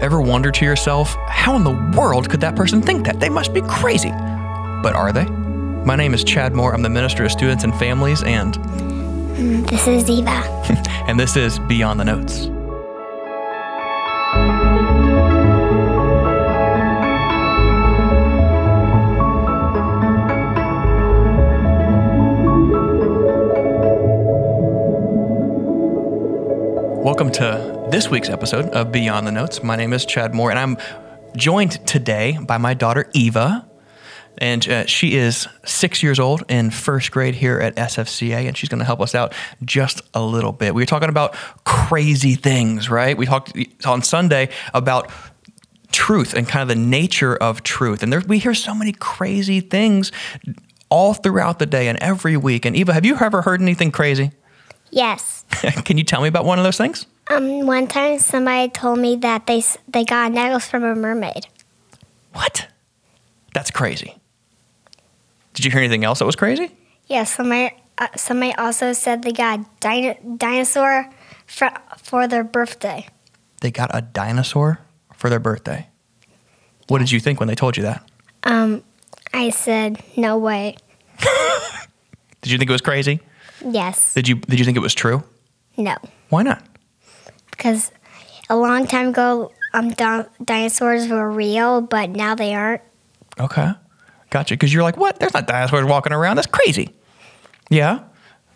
Ever wonder to yourself, how in the world could that person think that? They must be crazy. But are they? My name is Chad Moore. I'm the Minister of Students and Families, and mm, This is Eva. and this is Beyond the Notes. Welcome to this week's episode of Beyond the Notes. My name is Chad Moore, and I'm joined today by my daughter Eva. And uh, she is six years old in first grade here at SFCA, and she's going to help us out just a little bit. We were talking about crazy things, right? We talked on Sunday about truth and kind of the nature of truth. And there, we hear so many crazy things all throughout the day and every week. And Eva, have you ever heard anything crazy? Yes. Can you tell me about one of those things? Um, one time somebody told me that they they got necklace from a mermaid. What? That's crazy. Did you hear anything else that was crazy? Yes. Somebody uh, somebody also said they got a dino- dinosaur for for their birthday. They got a dinosaur for their birthday. What did you think when they told you that? Um, I said no way. Did you think it was crazy? Yes. Did you did you think it was true? No. Why not? Because a long time ago, um, di- dinosaurs were real, but now they aren't. Okay. Gotcha. Because you're like, what? There's not dinosaurs walking around. That's crazy. Yeah.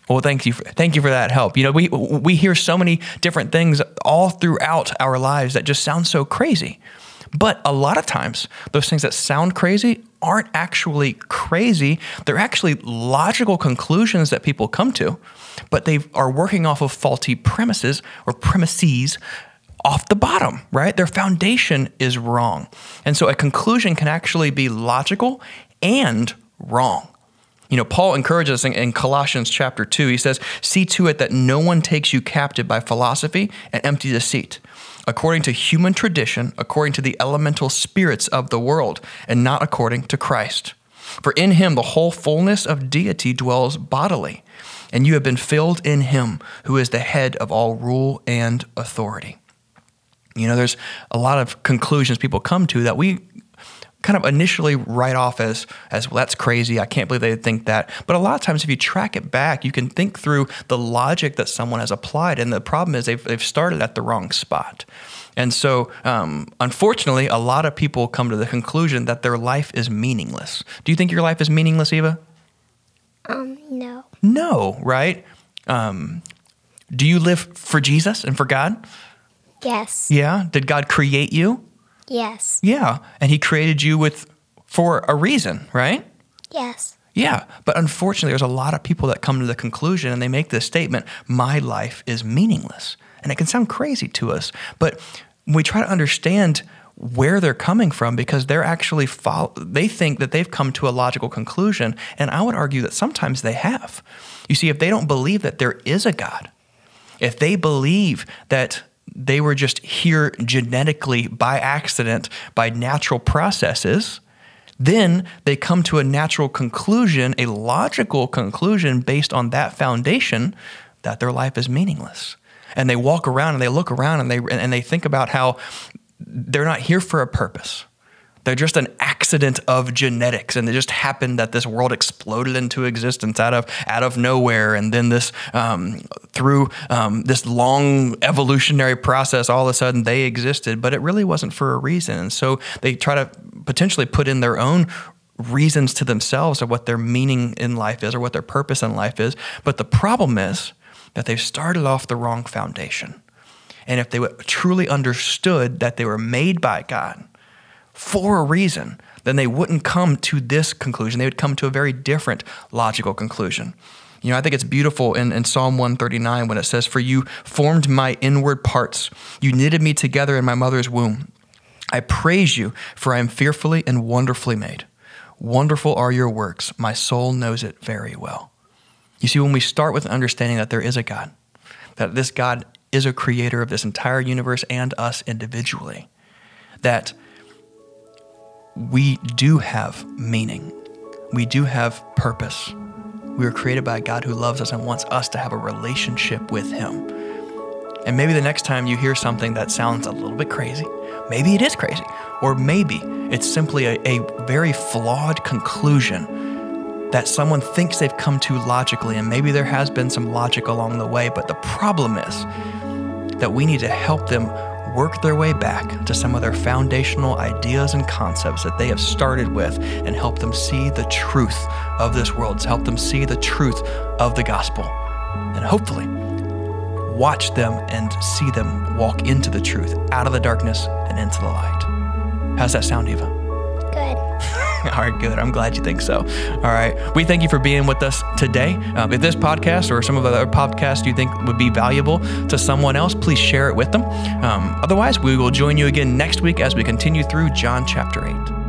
Well, thank you. For, thank you for that help. You know, we we hear so many different things all throughout our lives that just sound so crazy. But a lot of times, those things that sound crazy aren't actually crazy. They're actually logical conclusions that people come to, but they are working off of faulty premises or premises off the bottom, right? Their foundation is wrong. And so a conclusion can actually be logical and wrong. You know, Paul encourages us in, Colossians chapter 2. He says, See to it that no one takes you captive by philosophy and empty deceit, according to human tradition, according to the elemental spirits of the world, and not according to Christ. For in him the whole fullness of deity dwells bodily, and you have been filled in him who is the head of all rule and authority. You know, there's a lot of conclusions people come to that we kind of initially write off as as well, that's crazy. I can't believe they think that. But a lot of times, if you track it back, you can think through the logic that someone has applied. And the problem is they've they've started at the wrong spot. And so, um, unfortunately, a lot of people come to the conclusion that their life is meaningless. Do you think your life is meaningless, Eva? Um, no. No, right? Um, do you live for Jesus and for God? Yes. Yeah. Did God create you? Yes. Yeah, and he created you with for a reason, right? Yes. Yeah, but unfortunately there's a lot of people that come to the conclusion and they make this statement, my life is meaningless. And it can sound crazy to us, but we try to understand where they're coming from because they're actually follow, they think that they've come to a logical conclusion and I would argue that sometimes they have. You see if they don't believe that there is a God, if they believe that they were just here genetically by accident, by natural processes, then they come to a natural conclusion, a logical conclusion based on that foundation that their life is meaningless. And they walk around and they look around and they and they think about how they're not here for a purpose. They're just an accident of genetics, and it just happened that this world exploded into existence out of out of nowhere, and then this um, through um, this long evolutionary process, all of a sudden they existed, but it really wasn't for a reason. And so they try to potentially put in their own reasons to themselves of what their meaning in life is or what their purpose in life is. But the problem is that they've started off the wrong foundation. And if they truly understood that they were made by God for a reason, then they wouldn't come to this conclusion. They would come to a very different logical conclusion. You know, I think it's beautiful in, in Psalm 139 when it says, For you formed my inward parts, you knitted me together in my mother's womb. I praise you, for I am fearfully and wonderfully made. Wonderful are your works. My soul knows it very well. You see, when we start with an understanding that there is a God, that this God is a creator of this entire universe and us individually, that we do have meaning, we do have purpose. We were created by a God who loves us and wants us to have a relationship with Him. And maybe the next time you hear something that sounds a little bit crazy, maybe it is crazy, or maybe it's simply a, a very flawed conclusion that someone thinks they've come to logically, and maybe there has been some logic along the way, but the problem is that we need to help them work their way back to some of their foundational ideas and concepts that they have started with and help them see the truth of this world, to help them see the truth of the gospel. And hopefully, watch them and see them walk into the truth, out of the darkness and into the light. How's that sound, Eva? All right, good. I'm glad you think so. All right. We thank you for being with us today. Um, if this podcast or some of the other podcasts you think would be valuable to someone else, please share it with them. Um, otherwise, we will join you again next week as we continue through John chapter 8.